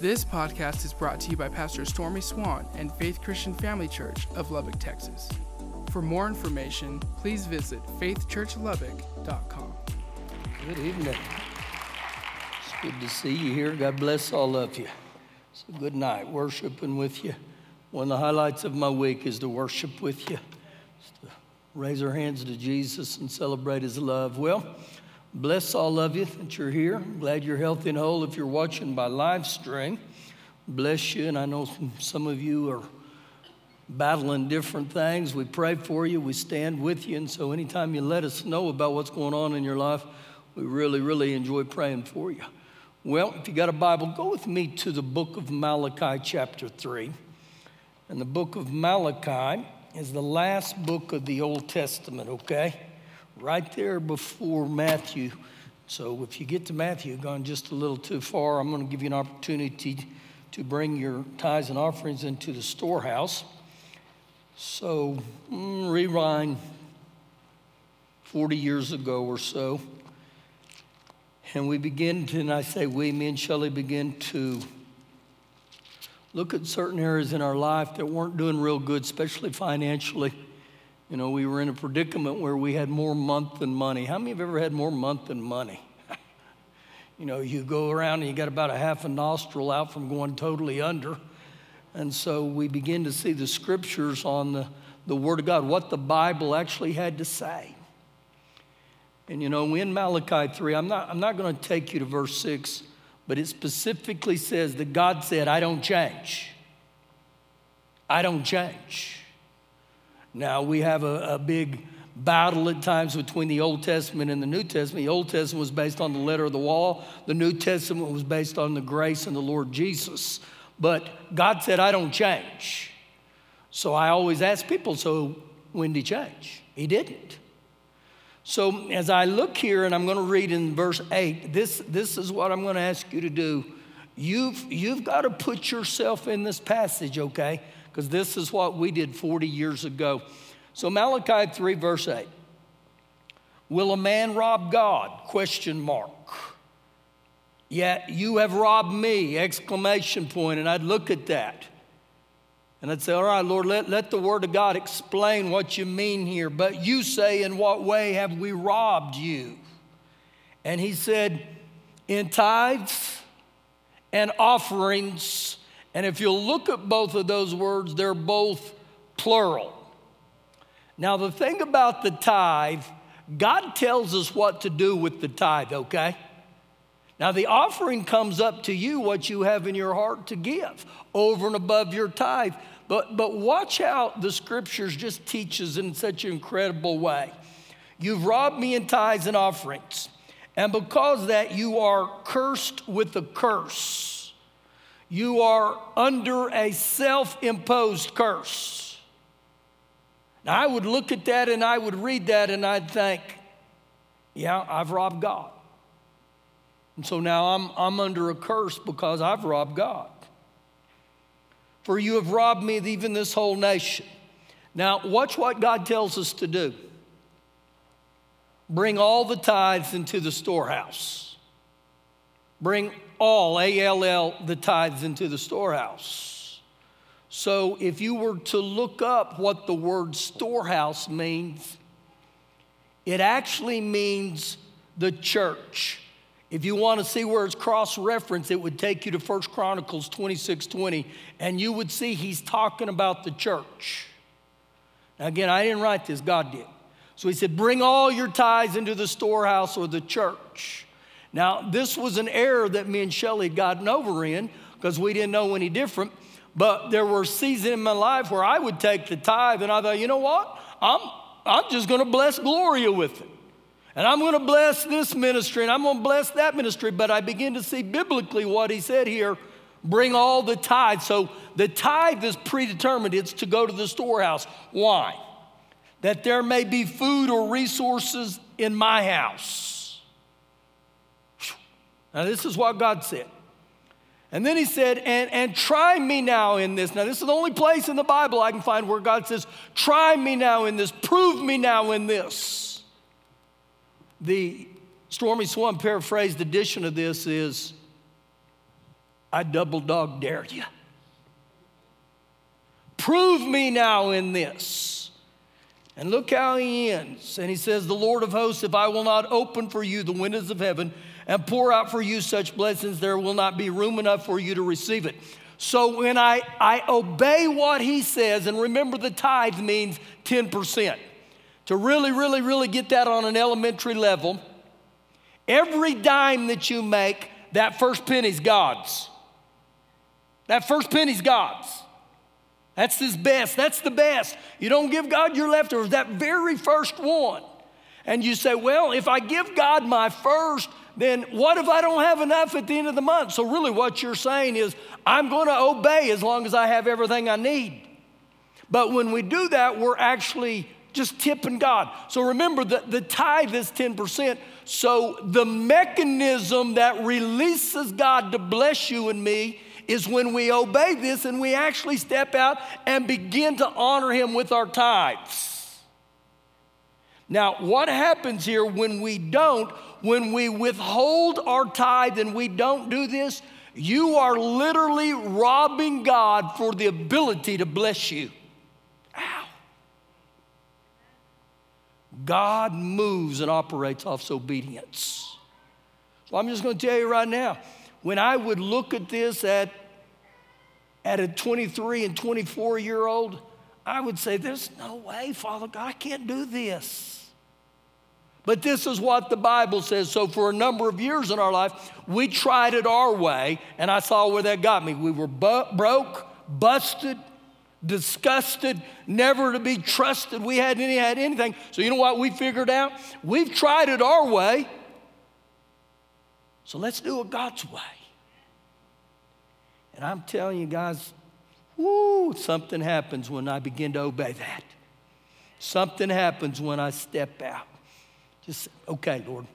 This podcast is brought to you by Pastor Stormy Swan and Faith Christian Family Church of Lubbock, Texas. For more information, please visit faithchurchlubbock.com. Good evening. It's good to see you here. God bless all of you. It's a good night worshiping with you. One of the highlights of my week is to worship with you, raise our hands to Jesus and celebrate His love. Well, bless all of you that you're here. I'm glad you're healthy and whole. If you're watching by live stream, bless you. And I know some of you are battling different things. We pray for you, we stand with you. And so, anytime you let us know about what's going on in your life, we really, really enjoy praying for you. Well, if you got a Bible, go with me to the book of Malachi, chapter 3. And the book of Malachi is the last book of the Old Testament, okay? Right there before Matthew. So if you get to Matthew, gone just a little too far, I'm going to give you an opportunity to bring your tithes and offerings into the storehouse. So mm, rewind 40 years ago or so. And we begin to, and I say we, me and Shelley begin to look at certain areas in our life that weren't doing real good, especially financially. You know, we were in a predicament where we had more month than money. How many have ever had more month than money? you know, you go around and you got about a half a nostril out from going totally under. And so we begin to see the scriptures on the, the Word of God, what the Bible actually had to say. And you know, in Malachi 3, I'm not, I'm not going to take you to verse 6, but it specifically says that God said, I don't change. I don't change. Now, we have a, a big battle at times between the Old Testament and the New Testament. The Old Testament was based on the letter of the law, the New Testament was based on the grace and the Lord Jesus. But God said, I don't change. So I always ask people, so when did he change? He didn't. So as I look here, and I'm going to read in verse 8, this, this is what I'm going to ask you to do. You've, you've got to put yourself in this passage, okay? Because this is what we did 40 years ago. So Malachi 3, verse 8. Will a man rob God? Question mark. Yet you have robbed me! Exclamation point. And I'd look at that. And I'd say, All right, Lord, let, let the word of God explain what you mean here. But you say, In what way have we robbed you? And he said, In tithes and offerings. And if you look at both of those words, they're both plural. Now, the thing about the tithe, God tells us what to do with the tithe, okay? Now, the offering comes up to you what you have in your heart to give over and above your tithe. But, but watch how the scriptures just teaches in such an incredible way. You've robbed me in tithes and offerings, and because that you are cursed with a curse. You are under a self imposed curse. Now, I would look at that and I would read that and I'd think, yeah, I've robbed God. And so now I'm, I'm under a curse because I've robbed God. For you have robbed me, even this whole nation. Now, watch what God tells us to do bring all the tithes into the storehouse. Bring all, A L L, the tithes into the storehouse. So, if you were to look up what the word storehouse means, it actually means the church. If you want to see where it's cross referenced, it would take you to 1 Chronicles 26 20, and you would see he's talking about the church. Now, again, I didn't write this, God did. So he said, Bring all your tithes into the storehouse or the church. Now, this was an error that me and Shelly had gotten over in because we didn't know any different. But there were seasons in my life where I would take the tithe and I thought, you know what? I'm, I'm just going to bless Gloria with it. And I'm going to bless this ministry and I'm going to bless that ministry. But I begin to see biblically what he said here bring all the tithe. So the tithe is predetermined, it's to go to the storehouse. Why? That there may be food or resources in my house. Now, this is what God said. And then he said, and, and try me now in this. Now, this is the only place in the Bible I can find where God says, try me now in this, prove me now in this. The Stormy Swan paraphrased edition of this is I double dog dare you. Prove me now in this. And look how he ends. And he says, The Lord of hosts, if I will not open for you the windows of heaven and pour out for you such blessings, there will not be room enough for you to receive it. So when I, I obey what he says, and remember the tithe means 10%. To really, really, really get that on an elementary level, every dime that you make, that first penny's God's. That first penny's God's. That's his best. That's the best. You don't give God your leftovers, that very first one. And you say, well, if I give God my first, then what if I don't have enough at the end of the month? So, really, what you're saying is, I'm going to obey as long as I have everything I need. But when we do that, we're actually just tipping God. So remember that the tithe is 10%. So the mechanism that releases God to bless you and me is when we obey this and we actually step out and begin to honor Him with our tithes. Now, what happens here when we don't, when we withhold our tithe and we don't do this, you are literally robbing God for the ability to bless you. Ow. God moves and operates off obedience. So I'm just going to tell you right now when I would look at this at, at a 23 and 24 year old, I would say, There's no way, Father God, I can't do this. But this is what the Bible says. So, for a number of years in our life, we tried it our way, and I saw where that got me. We were bu- broke, busted, disgusted, never to be trusted. We hadn't any, had anything. So, you know what we figured out? We've tried it our way. So, let's do it God's way. And I'm telling you guys, whoo, something happens when I begin to obey that. Something happens when I step out. Just, okay, Lord.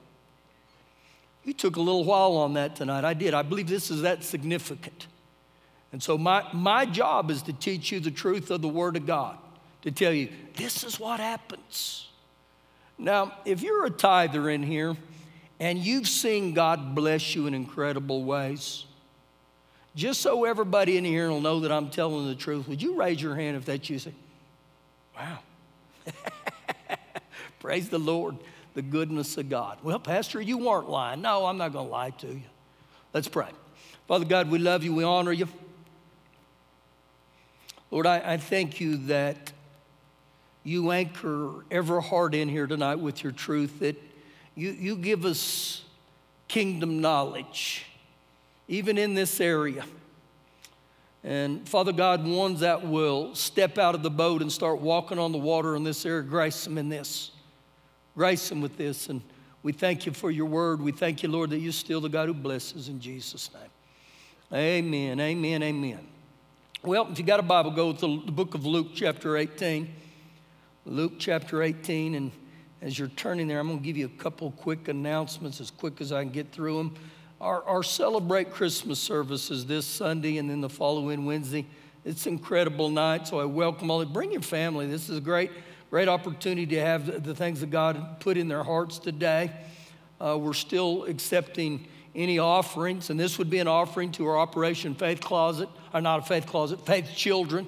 You took a little while on that tonight. I did. I believe this is that significant. And so, my, my job is to teach you the truth of the Word of God, to tell you this is what happens. Now, if you're a tither in here and you've seen God bless you in incredible ways, just so everybody in here will know that I'm telling the truth, would you raise your hand if that's you? Say, wow. Praise the Lord, the goodness of God. Well, Pastor, you weren't lying. No, I'm not going to lie to you. Let's pray. Father God, we love you, we honor you. Lord, I, I thank you that you anchor every heart in here tonight with your truth, that you, you give us kingdom knowledge, even in this area. And Father God, ones that will step out of the boat and start walking on the water in this area, grace them in this. Grace them with this. And we thank you for your word. We thank you, Lord, that you're still the God who blesses in Jesus' name. Amen, amen, amen. Well, if you got a Bible, go to the book of Luke, chapter 18. Luke, chapter 18. And as you're turning there, I'm going to give you a couple quick announcements as quick as I can get through them. Our, our Celebrate Christmas services this Sunday and then the following Wednesday. It's incredible night, so I welcome all. of you. Bring your family. This is great, great opportunity to have the, things that God put in their hearts today. Uh, we're still accepting any offerings, and this would be an offering to our Operation Faith Closet, or not a faith closet, faith children,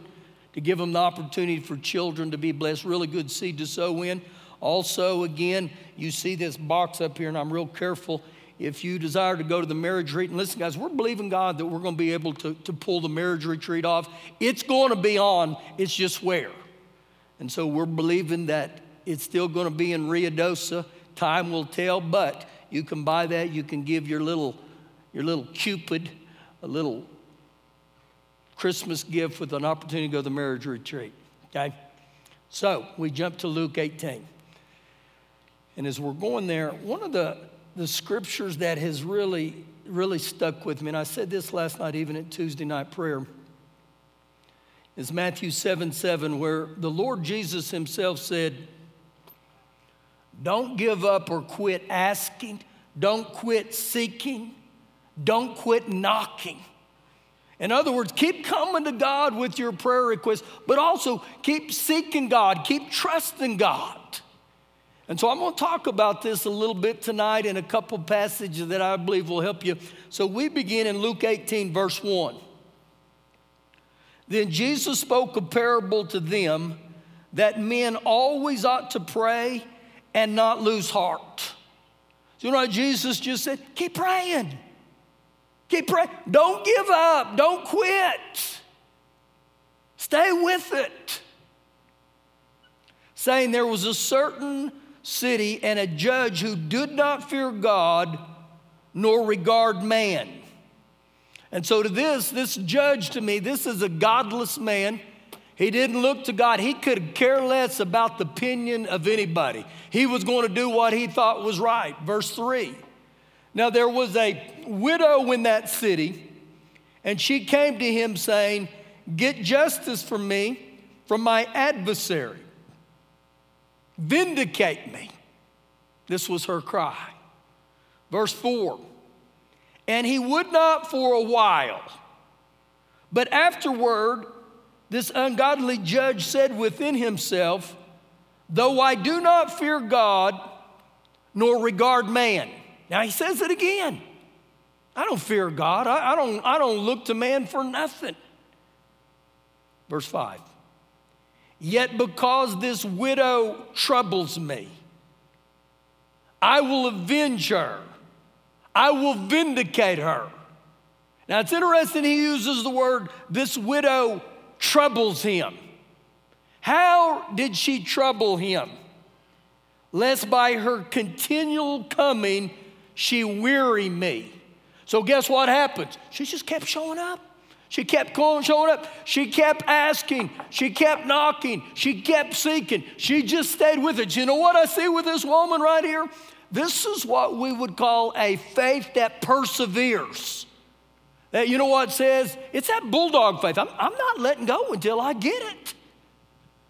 to give them the opportunity for children to be blessed. Really good seed to sow in. Also, again, you see this box up here, and I'm real careful. If you desire to go to the marriage retreat, and listen, guys, we're believing God that we're going to be able to, to pull the marriage retreat off. It's going to be on, it's just where. And so we're believing that it's still going to be in Ruidoso. Time will tell, but you can buy that. You can give your little, your little Cupid a little Christmas gift with an opportunity to go to the marriage retreat. Okay? So we jump to Luke 18. And as we're going there, one of the, the scriptures that has really, really stuck with me, and I said this last night, even at Tuesday night prayer, is Matthew 7 7, where the Lord Jesus himself said, don't give up or quit asking. Don't quit seeking. Don't quit knocking. In other words, keep coming to God with your prayer requests, but also keep seeking God, keep trusting God. And so I'm going to talk about this a little bit tonight in a couple passages that I believe will help you. So we begin in Luke 18, verse 1. Then Jesus spoke a parable to them that men always ought to pray and not lose heart. You know Jesus just said? Keep praying. Keep praying. Don't give up. Don't quit. Stay with it. Saying there was a certain city and a judge who did not fear God nor regard man. And so, to this, this judge to me, this is a godless man. He didn't look to God. He could care less about the opinion of anybody. He was going to do what he thought was right. Verse 3. Now, there was a widow in that city, and she came to him saying, Get justice for me from my adversary. Vindicate me. This was her cry. Verse 4 And he would not for a while, but afterward, this ungodly judge said within himself, Though I do not fear God nor regard man. Now he says it again. I don't fear God. I, I, don't, I don't look to man for nothing. Verse 5 Yet because this widow troubles me, I will avenge her, I will vindicate her. Now it's interesting, he uses the word, this widow troubles him. How did she trouble him? Lest by her continual coming she weary me. So, guess what happens? She just kept showing up. She kept going, showing up. She kept asking. She kept knocking. She kept seeking. She just stayed with it. You know what I see with this woman right here? This is what we would call a faith that perseveres. That, you know what it says? It's that bulldog faith. I'm, I'm not letting go until I get it.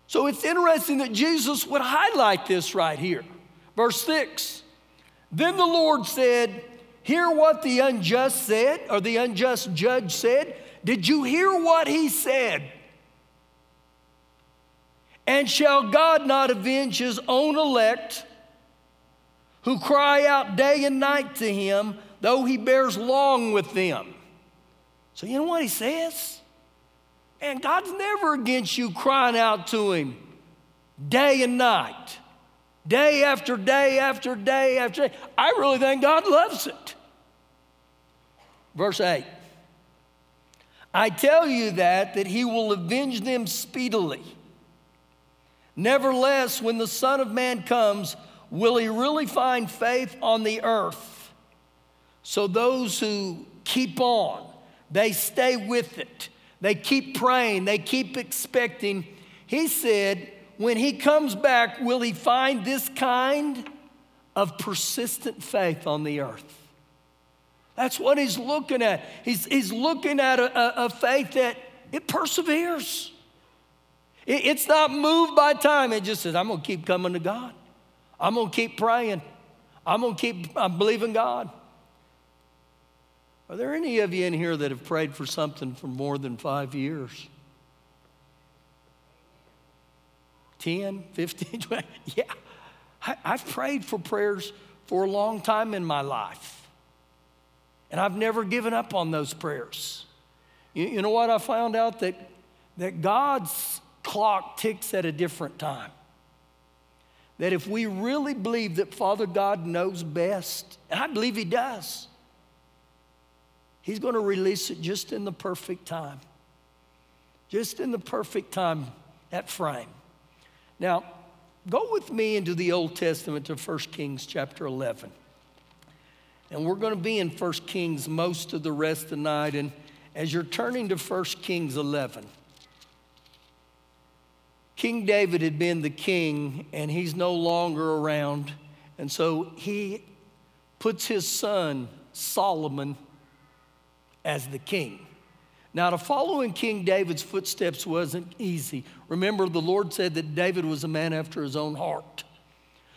So it's interesting that Jesus would highlight this right here. Verse 6 Then the Lord said, Hear what the unjust said, or the unjust judge said. Did you hear what he said? And shall God not avenge his own elect who cry out day and night to him, though he bears long with them? So, you know what he says? And God's never against you crying out to him day and night, day after day after day after day. I really think God loves it. Verse 8 I tell you that, that he will avenge them speedily. Nevertheless, when the Son of Man comes, will he really find faith on the earth? So those who keep on, they stay with it. They keep praying. They keep expecting. He said, when he comes back, will he find this kind of persistent faith on the earth? That's what he's looking at. He's, he's looking at a, a, a faith that it perseveres. It, it's not moved by time. It just says, I'm going to keep coming to God. I'm going to keep praying. I'm going to keep I'm believing God. Are there any of you in here that have prayed for something for more than five years? 10, 15, 20? Yeah. I, have prayed for prayers for a long time in my life. And I've never given up on those prayers. You, you know what? I found out that, that God's clock ticks at a different time. That if we really believe that Father God knows best, and I believe He does, He's going to release it just in the perfect time. Just in the perfect time, that frame. Now, go with me into the Old Testament to 1 Kings chapter 11. And we're going to be in 1 Kings most of the rest of the night. And as you're turning to 1 Kings 11, King David had been the king, and he's no longer around. And so he puts his son, Solomon, as the king. Now, to follow in King David's footsteps wasn't easy. Remember, the Lord said that David was a man after his own heart.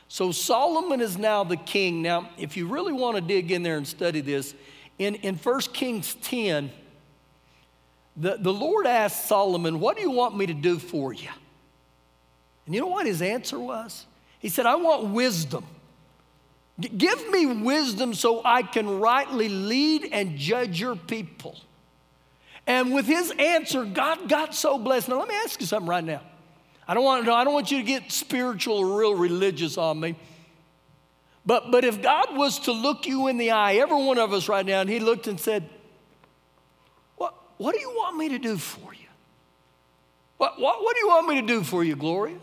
So Solomon is now the king. Now, if you really want to dig in there and study this, in, in 1 Kings 10, the, the Lord asked Solomon, What do you want me to do for you? And you know what his answer was? He said, I want wisdom. G- give me wisdom so I can rightly lead and judge your people. And with his answer, God got so blessed. Now, let me ask you something right now. I don't want, to, I don't want you to get spiritual or real religious on me. But, but if God was to look you in the eye, every one of us right now, and He looked and said, What, what do you want me to do for you? What, what, what do you want me to do for you, Gloria?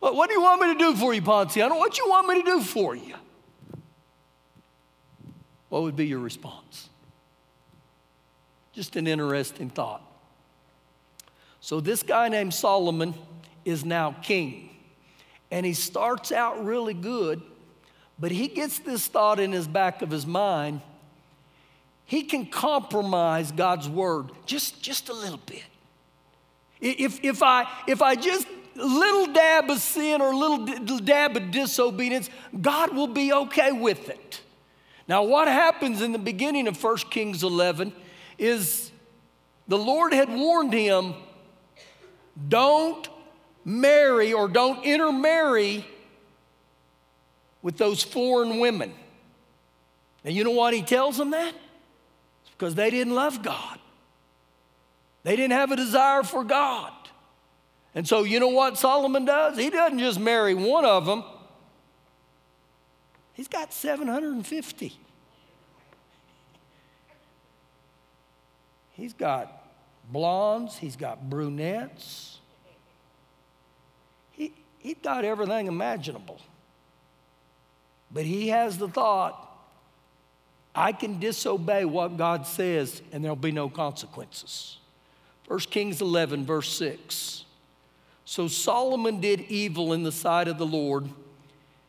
What, what do you want me to do for you, Ponciano? What do you want me to do for you? What would be your response? Just an interesting thought. So, this guy named Solomon is now king. And he starts out really good, but he gets this thought in his back of his mind. He can compromise God's word just, just a little bit. If, if, I, if I just little dab of sin or little dab of disobedience, God will be okay with it. Now, what happens in the beginning of 1 Kings 11 is the Lord had warned him don't marry or don't intermarry with those foreign women. And you know what he tells them that? It's because they didn't love God. They didn't have a desire for God. And so, you know what Solomon does? He doesn't just marry one of them, he's got 750. He's got blondes, he's got brunettes, he, he's got everything imaginable. But he has the thought I can disobey what God says and there'll be no consequences. 1 Kings 11, verse 6. So Solomon did evil in the sight of the Lord,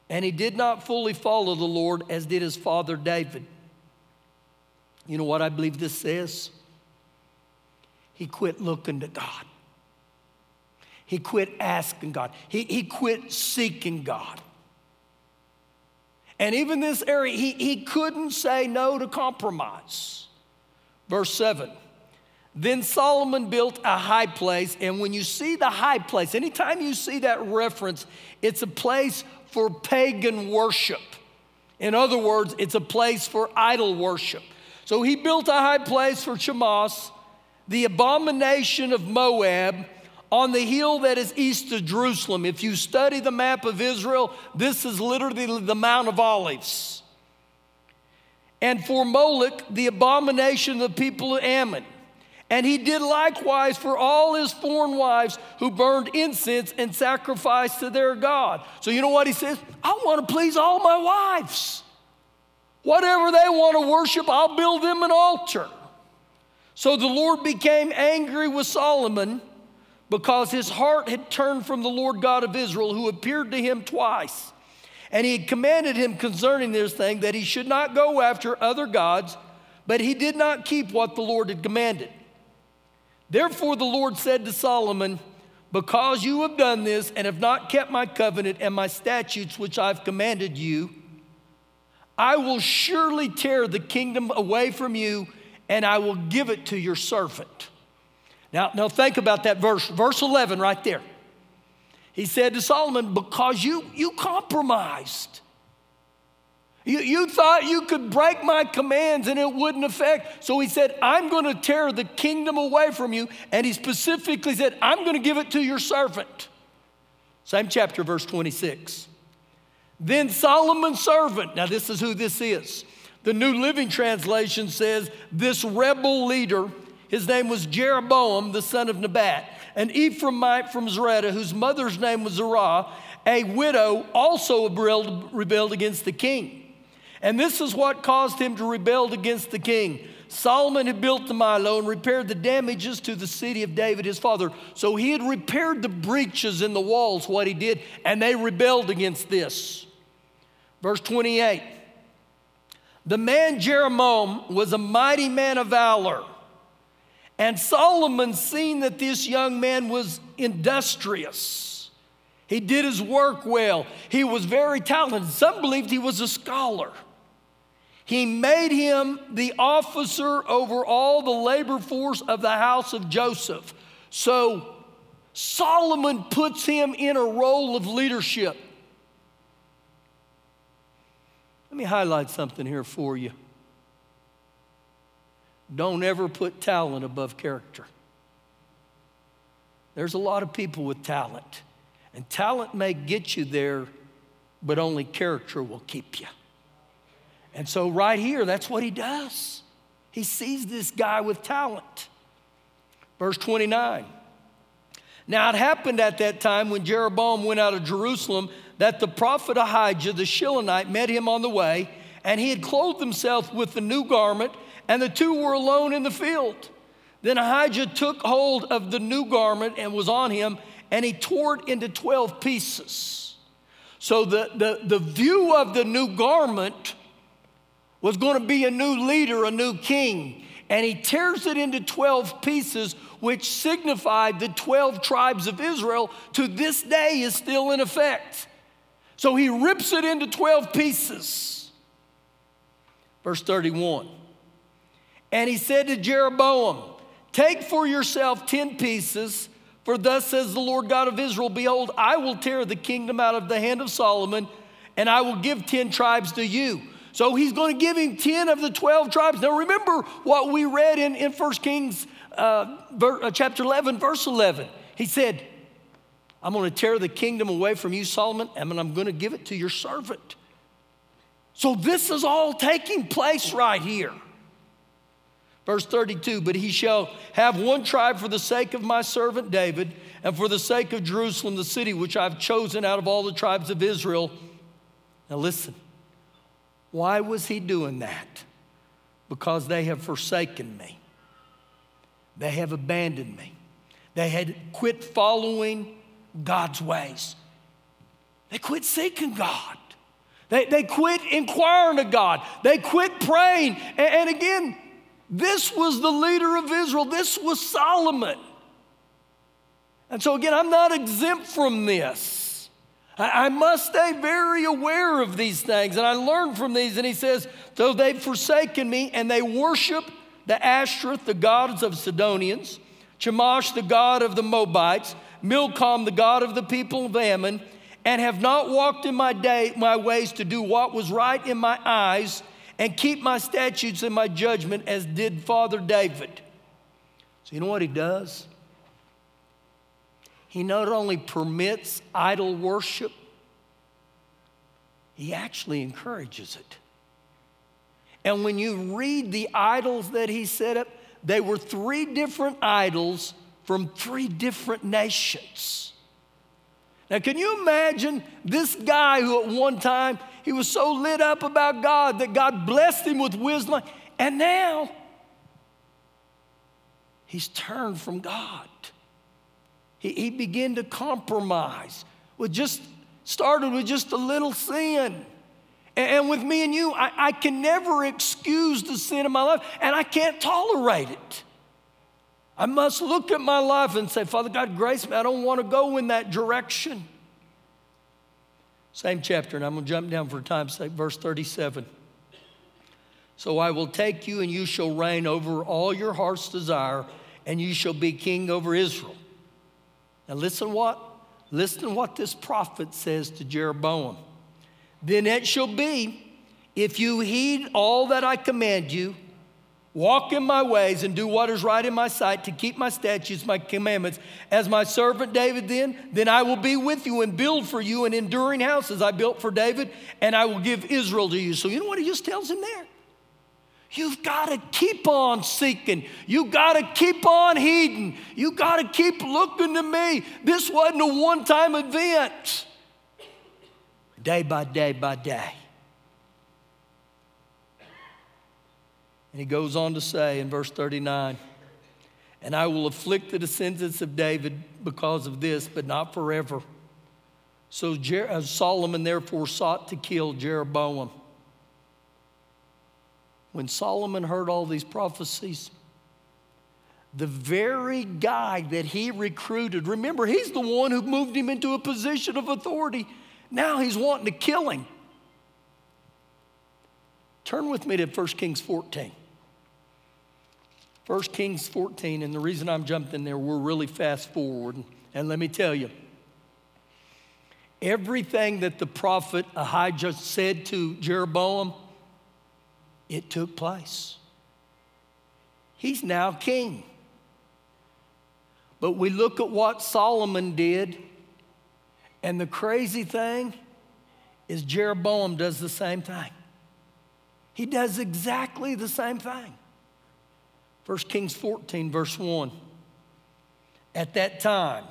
and he did not fully follow the Lord as did his father David. You know what I believe this says? He quit looking to God. He quit asking God. He, he quit seeking God. And even this area, he, he couldn't say no to compromise. Verse 7 Then Solomon built a high place. And when you see the high place, anytime you see that reference, it's a place for pagan worship. In other words, it's a place for idol worship. So he built a high place for Chemosh, the abomination of Moab on the hill that is east of Jerusalem. If you study the map of Israel, this is literally the Mount of Olives. And for Moloch, the abomination of the people of Ammon. And he did likewise for all his foreign wives who burned incense and sacrificed to their God. So, you know what he says? I want to please all my wives. Whatever they want to worship, I'll build them an altar. So the Lord became angry with Solomon because his heart had turned from the Lord God of Israel, who appeared to him twice. And he had commanded him concerning this thing that he should not go after other gods, but he did not keep what the Lord had commanded. Therefore, the Lord said to Solomon, Because you have done this and have not kept my covenant and my statutes which I've commanded you, I will surely tear the kingdom away from you and I will give it to your servant. Now, now think about that verse, verse 11 right there. He said to Solomon, Because you, you compromised. You, you thought you could break my commands and it wouldn't affect. So he said, I'm going to tear the kingdom away from you. And he specifically said, I'm going to give it to your servant. Same chapter, verse 26. Then Solomon's servant, now this is who this is. The New Living Translation says, This rebel leader his name was Jeroboam, the son of Nebat, an Ephraimite from Zereda, whose mother's name was Zerah, a widow, also rebelled against the king. And this is what caused him to rebel against the king. Solomon had built the Millo and repaired the damages to the city of David, his father. So he had repaired the breaches in the walls, what he did, and they rebelled against this. Verse 28 The man Jeroboam was a mighty man of valor and Solomon, seeing that this young man was industrious, he did his work well, he was very talented. Some believed he was a scholar. He made him the officer over all the labor force of the house of Joseph. So Solomon puts him in a role of leadership. Let me highlight something here for you. Don't ever put talent above character. There's a lot of people with talent, and talent may get you there, but only character will keep you. And so, right here, that's what he does. He sees this guy with talent. Verse 29. Now, it happened at that time when Jeroboam went out of Jerusalem that the prophet Ahijah the Shilonite met him on the way, and he had clothed himself with the new garment, and the two were alone in the field. Then Ahijah took hold of the new garment and was on him, and he tore it into 12 pieces. So the, the, the view of the new garment was going to be a new leader, a new king. And he tears it into 12 pieces, which signified the 12 tribes of Israel to this day is still in effect. So he rips it into 12 pieces. Verse 31. And he said to Jeroboam, Take for yourself 10 pieces, for thus says the Lord God of Israel Behold, I will tear the kingdom out of the hand of Solomon, and I will give 10 tribes to you. So he's going to give him 10 of the 12 tribes. Now remember what we read in, in 1 Kings uh, ver, uh, chapter 11, verse 11. He said, I'm going to tear the kingdom away from you, Solomon, and I'm going to give it to your servant. So this is all taking place right here. Verse 32 But he shall have one tribe for the sake of my servant David, and for the sake of Jerusalem, the city which I've chosen out of all the tribes of Israel. Now listen, why was he doing that? Because they have forsaken me, they have abandoned me, they had quit following God's ways, they quit seeking God. They, they quit inquiring to God. They quit praying. And, and again, this was the leader of Israel. This was Solomon. And so, again, I'm not exempt from this. I, I must stay very aware of these things. And I learn from these. And he says, So they've forsaken me and they worship the Ashtoreth, the gods of Sidonians, Chemosh, the god of the Moabites, Milcom, the god of the people of Ammon, and have not walked in my, day, my ways to do what was right in my eyes and keep my statutes and my judgment as did Father David. So, you know what he does? He not only permits idol worship, he actually encourages it. And when you read the idols that he set up, they were three different idols from three different nations. Now, can you imagine this guy who at one time he was so lit up about God that God blessed him with wisdom. And now he's turned from God. He, he began to compromise with just, started with just a little sin. And, with me and you, I, I can never excuse the sin of my life, and I can't tolerate it. I must look at my life and say, Father God, grace me. I don't want to go in that direction. Same chapter, and I'm going to jump down for time's sake, verse 37. So I will take you, and you shall reign over all your heart's desire, and you shall be king over Israel. Now listen what? Listen what this prophet says to Jeroboam. Then it shall be, if you heed all that I command you, Walk in my ways and do what is right in my sight to keep my statutes, my commandments. As my servant David, then, then I will be with you and build for you an enduring house as I built for David, and I will give Israel to you. So, you know what he just tells him there? You've got to keep on seeking. You've got to keep on heeding. You've got to keep looking to me. This wasn't a one time event. Day by day by day. And he goes on to say in verse 39 And I will afflict the descendants of David because of this, but not forever. So uh, Solomon therefore sought to kill Jeroboam. When Solomon heard all these prophecies, the very guy that he recruited, remember, he's the one who moved him into a position of authority. Now he's wanting to kill him. Turn with me to 1 Kings 14. 1 Kings 14, and the reason I'm jumping there, we're really fast forward. And let me tell you, everything that the prophet Ahijah said to Jeroboam, it took place. He's now king. But we look at what Solomon did, and the crazy thing is Jeroboam does the same thing. He does exactly the same thing. 1 Kings 14, verse 1. At that time,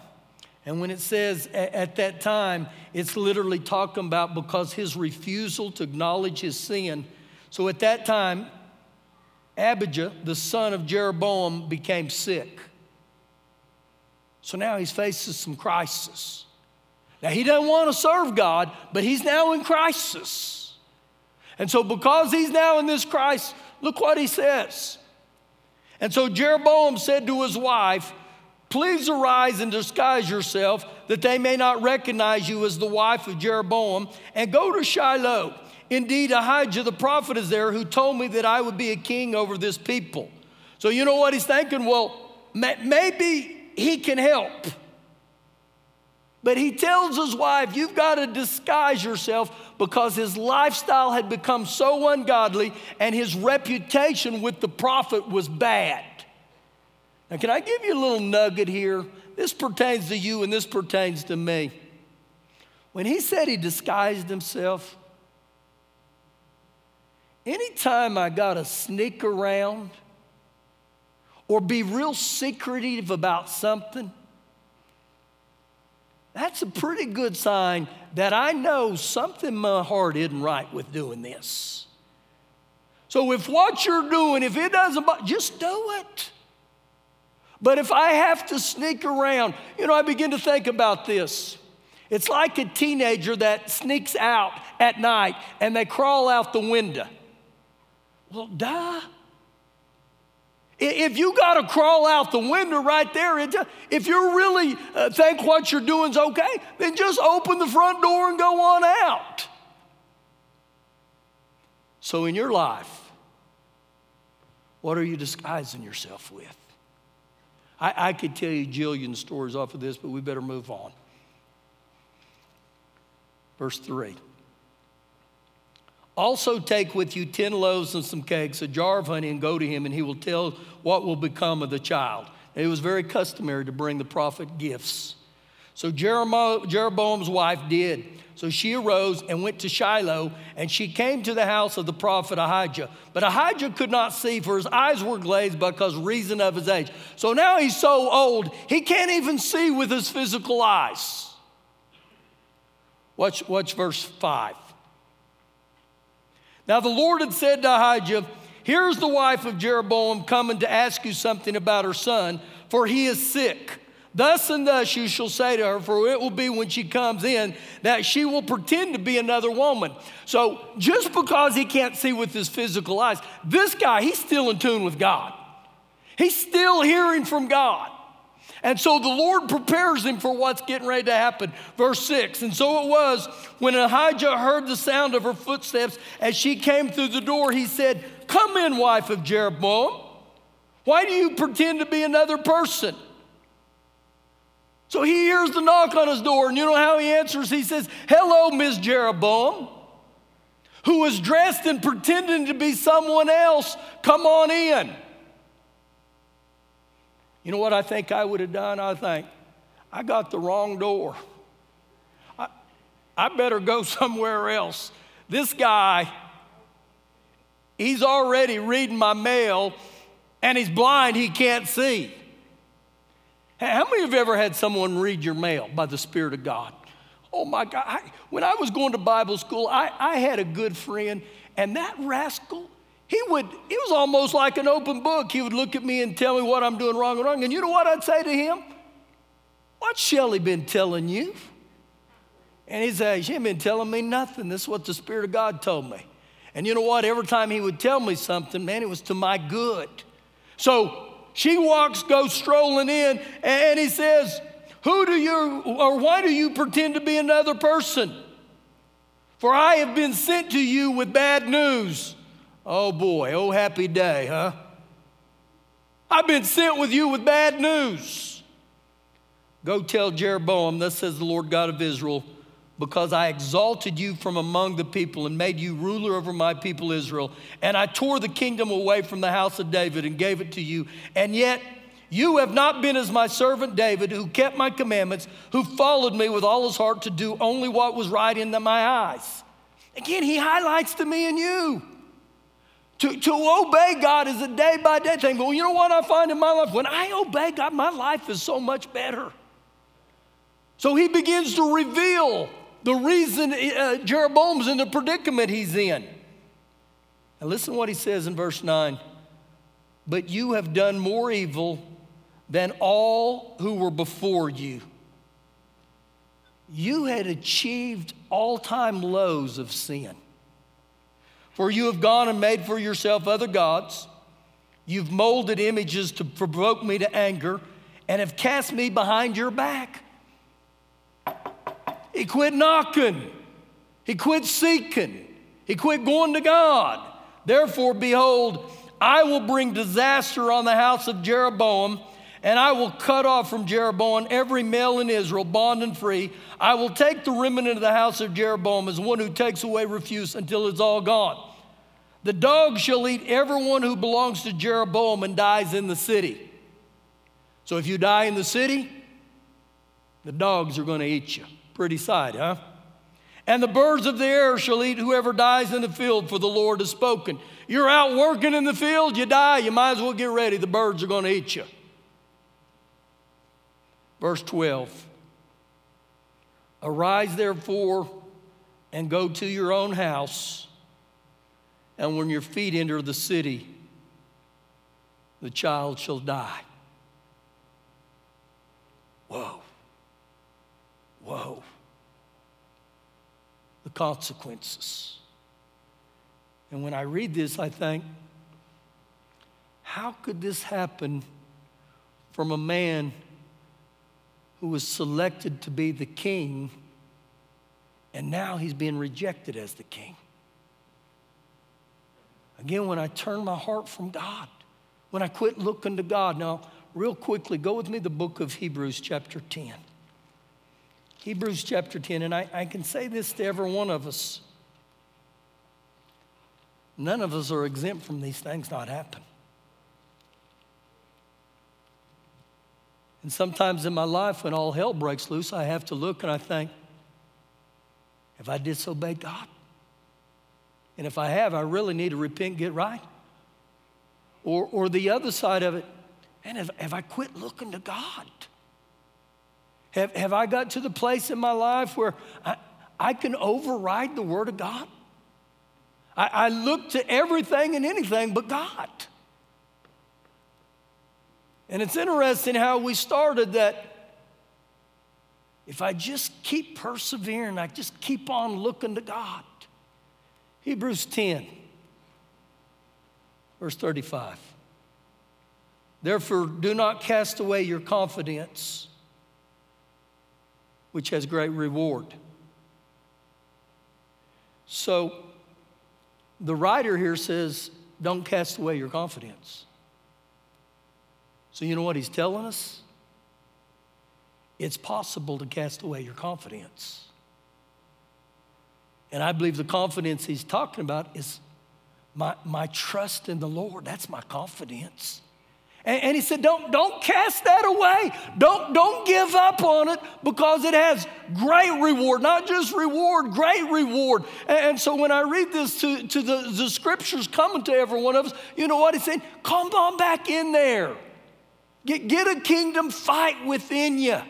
and when it says at that time, it's literally talking about because his refusal to acknowledge his sin. So at that time, Abijah, the son of Jeroboam, became sick. So now he's facing some crisis. Now he doesn't want to serve God, but he's now in crisis. And so because he's now in this crisis, look what he says. And so Jeroboam said to his wife, Please arise and disguise yourself, that they may not recognize you as the wife of Jeroboam, and go to Shiloh. Indeed, Ahijah the prophet is there who told me that I would be a king over this people. So, you know what he's thinking? Well, maybe he can help. But he tells his wife, You've got to disguise yourself because his lifestyle had become so ungodly and his reputation with the prophet was bad. Now, can I give you a little nugget here? This pertains to you and this pertains to me. When he said he disguised himself, anytime I got to sneak around or be real secretive about something, that's a pretty good sign that I know something in my heart isn't right with doing this. So if what you're doing, if it doesn't, just do it. But if I have to sneak around, you know, I begin to think about this. It's like a teenager that sneaks out at night and they crawl out the window. Well, duh. If you got to crawl out the window right there, if you really uh, think what you're doing is okay, then just open the front door and go on out. So, in your life, what are you disguising yourself with? I, I could tell you jillion stories off of this, but we better move on. Verse 3. Also, take with you 10 loaves and some cakes, a jar of honey, and go to him, and he will tell what will become of the child. it was very customary to bring the prophet gifts. So Jeroboam's wife did. So she arose and went to Shiloh, and she came to the house of the prophet Ahijah. But Ahijah could not see, for his eyes were glazed because reason of his age. So now he's so old, he can't even see with his physical eyes. Watch, watch verse 5. Now the Lord had said to Ahijah, Here's the wife of Jeroboam coming to ask you something about her son, for he is sick. Thus and thus you shall say to her, for it will be when she comes in that she will pretend to be another woman. So just because he can't see with his physical eyes, this guy, he's still in tune with God. He's still hearing from God. And so the Lord prepares him for what's getting ready to happen. Verse 6 And so it was when Ahijah heard the sound of her footsteps as she came through the door, he said, Come in, wife of Jeroboam. Why do you pretend to be another person? So he hears the knock on his door, and you know how he answers? He says, Hello, Miss Jeroboam, who was dressed and pretending to be someone else. Come on in. You know what I think I would have done? I think, I got the wrong door. I, I better go somewhere else. This guy, he's already reading my mail, and he's blind, he can't see. How many of you ever had someone read your mail by the Spirit of God? Oh my God. I, when I was going to Bible school, I, I had a good friend, and that rascal, he would, it was almost like an open book. He would look at me and tell me what I'm doing wrong and wrong. And you know what I'd say to him? What's Shelly been telling you? And he'd say, She ain't been telling me nothing. This is what the Spirit of God told me. And you know what? Every time he would tell me something, man, it was to my good. So she walks, goes strolling in, and he says, Who do you, or why do you pretend to be another person? For I have been sent to you with bad news. Oh boy, oh happy day, huh? I've been sent with you with bad news. Go tell Jeroboam, thus says the Lord God of Israel, because I exalted you from among the people and made you ruler over my people Israel. And I tore the kingdom away from the house of David and gave it to you. And yet, you have not been as my servant David, who kept my commandments, who followed me with all his heart to do only what was right in my eyes. Again, he highlights to me and you. To, to obey God is a day by day thing. But you know what I find in my life? When I obey God, my life is so much better. So he begins to reveal the reason uh, Jeroboam's in the predicament he's in. And listen to what he says in verse 9. But you have done more evil than all who were before you. You had achieved all time lows of sin. For you have gone and made for yourself other gods. You've molded images to provoke me to anger and have cast me behind your back. He quit knocking, he quit seeking, he quit going to God. Therefore, behold, I will bring disaster on the house of Jeroboam and I will cut off from Jeroboam every male in Israel, bond and free. I will take the remnant of the house of Jeroboam as one who takes away refuse until it's all gone. The dog shall eat everyone who belongs to Jeroboam and dies in the city. So if you die in the city, the dogs are going to eat you. Pretty sight, huh? And the birds of the air shall eat whoever dies in the field, for the Lord has spoken. You're out working in the field, you die, you might as well get ready. The birds are going to eat you. Verse 12 Arise therefore and go to your own house, and when your feet enter the city, the child shall die. Whoa. Whoa. The consequences. And when I read this, I think, how could this happen from a man? Who was selected to be the king, and now he's being rejected as the king. Again, when I turn my heart from God, when I quit looking to God. Now, real quickly, go with me the book of Hebrews, chapter 10. Hebrews chapter 10, and I, I can say this to every one of us. None of us are exempt from these things not happening. And sometimes in my life, when all hell breaks loose, I have to look and I think, have I disobeyed God? And if I have, I really need to repent, get right. Or, or the other side of it, and have, have I quit looking to God? Have, have I got to the place in my life where I, I can override the Word of God? I, I look to everything and anything but God. And it's interesting how we started that if I just keep persevering, I just keep on looking to God. Hebrews 10, verse 35. Therefore, do not cast away your confidence, which has great reward. So, the writer here says, don't cast away your confidence. So, you know what he's telling us? It's possible to cast away your confidence. And I believe the confidence he's talking about is my, my trust in the Lord. That's my confidence. And, and, he said, don't, don't cast that away. Don't, don't give up on it because it has great reward, not just reward, great reward. And, and so when I read this to, to the, the scriptures coming to every one of us, you know what he's saying? Come on back in there. Get, get a kingdom fight within you.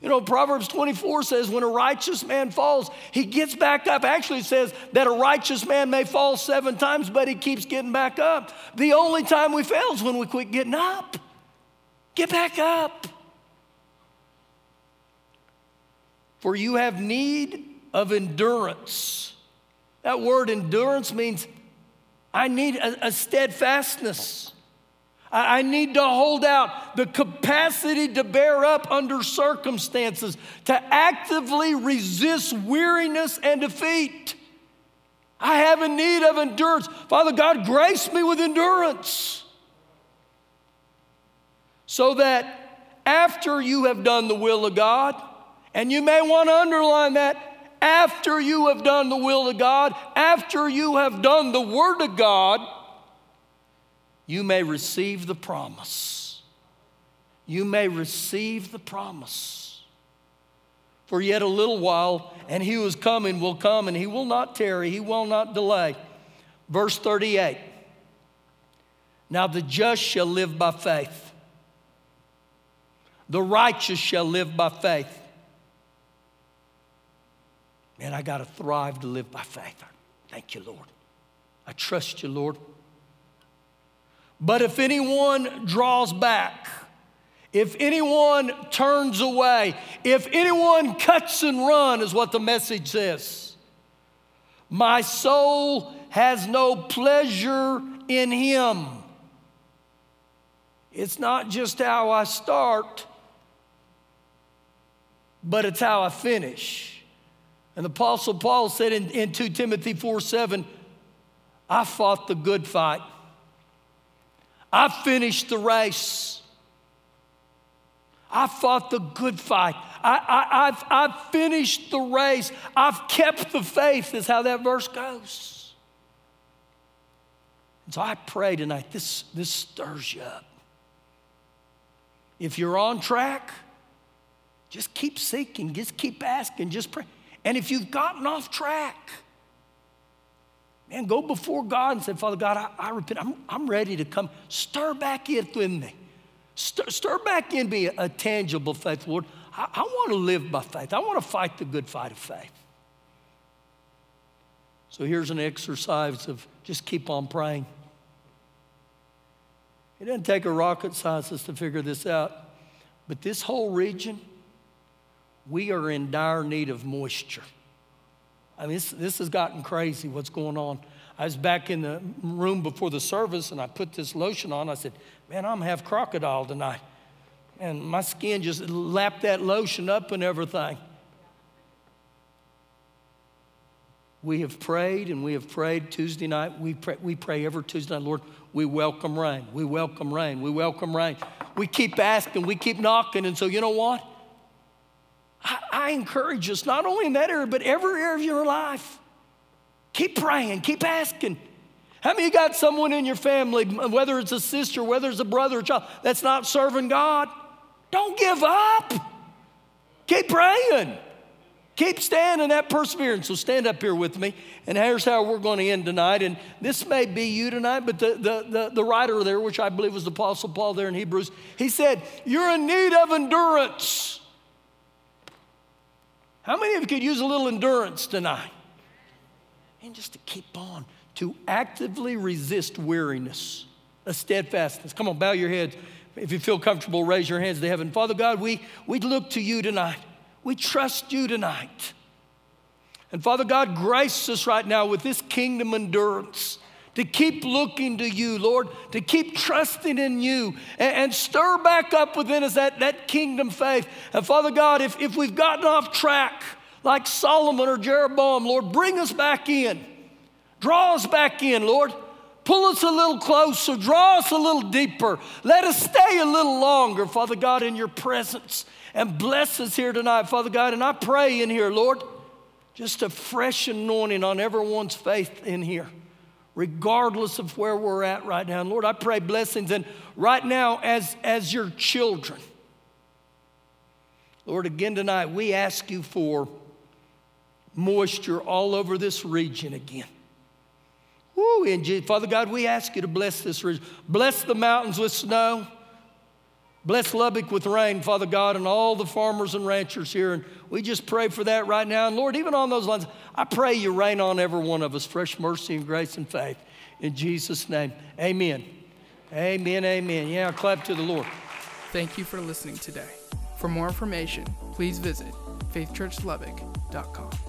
You know, Proverbs 24 says, when a righteous man falls, he gets back up. Actually, it says that a righteous man may fall seven times, but he keeps getting back up. The only time we fail is when we quit getting up. Get back up. For you have need of endurance. That word endurance means I need a, a steadfastness. I need to hold out the capacity to bear up under circumstances, to actively resist weariness and defeat. I have a need of endurance. Father God, grace me with endurance so that after you have done the will of God, and you may want to underline that, after you have done the will of God, after you have done the Word of God, you may receive the promise. You may receive the promise. For yet a little while, and he who is coming will come, and he will not tarry, he will not delay. Verse 38 Now the just shall live by faith, the righteous shall live by faith. Man, I got to thrive to live by faith. Thank you, Lord. I trust you, Lord. But if anyone draws back, if anyone turns away, if anyone cuts and run, is what the message says. My soul has no pleasure in him. It's not just how I start, but it's how I finish. And the Apostle Paul said in, in 2 Timothy 4 7, I fought the good fight. I finished the race. I fought the good fight. I, I, have I've finished the race. I've kept the faith, is how that verse goes. And so I pray tonight, this, this stirs you up. If you're on track, just keep seeking, just keep asking, just pray. And if you've gotten off track, man, go before God and say, Father God, I, I repent. I'm, I'm ready to come. Stir back in me. Stir, stir back in me a, a tangible faith, Lord. I, I want to live by faith. I want to fight the good fight of faith. So here's an exercise of just keep on praying. It doesn't take a rocket scientist to figure this out, but this whole region, we are in dire need of moisture. I mean, this, this has gotten crazy what's going on. I was back in the room before the service and I put this lotion on. I said, Man, I'm half crocodile tonight. And my skin just lapped that lotion up and everything. We have prayed and we have prayed Tuesday night. We pray, we pray every Tuesday night, Lord, we welcome rain. We welcome rain. We welcome rain. We keep asking, we keep knocking. And so, you know what? I, I encourage us, not only in that area, but every area of your life. Keep praying, keep asking. How many got someone in your family, whether it's a sister, whether it's a brother or child, that's not serving God? Don't give up. Keep praying. Keep standing that perseverance. So stand up here with me. And here's how we're going to end tonight. And this may be you tonight, but the, the, the, the writer there, which I believe was the Apostle Paul there in Hebrews, he said, You're in need of endurance. How many of you could use a little endurance tonight? And just to keep on, to actively resist weariness, a steadfastness. Come on, bow your heads. If you feel comfortable, raise your hands to heaven. Father God, we, we look to you tonight. We trust you tonight. And Father God, grace us right now with this kingdom endurance to keep looking to you, Lord, to keep trusting in you and, and, stir back up within us that, that kingdom faith. And Father God, if, if we've gotten off track, like Solomon or Jeroboam, Lord, bring us back in. Draw us back in, Lord. Pull us a little closer, draw us a little deeper. Let us stay a little longer, Father God, in your presence. And bless us here tonight, Father God. And I pray in here, Lord, just a fresh anointing on everyone's faith in here regardless of where we're at right now. And Lord, I pray blessings. And right now, as, as your children, Lord, again tonight, we ask you for moisture all over this region again. Woo, and Father God, we ask you to bless this region. Bless the mountains with snow. Bless Lubbock with rain, Father God, and all the farmers and ranchers here. And we just pray for that right now. And Lord, even on those lines, I pray you rain on every one of us fresh mercy and grace and faith. In Jesus' name, amen. Amen, amen. Yeah, clap to the Lord. Thank you for listening today. For more information, please visit faithchurchlubbock.com.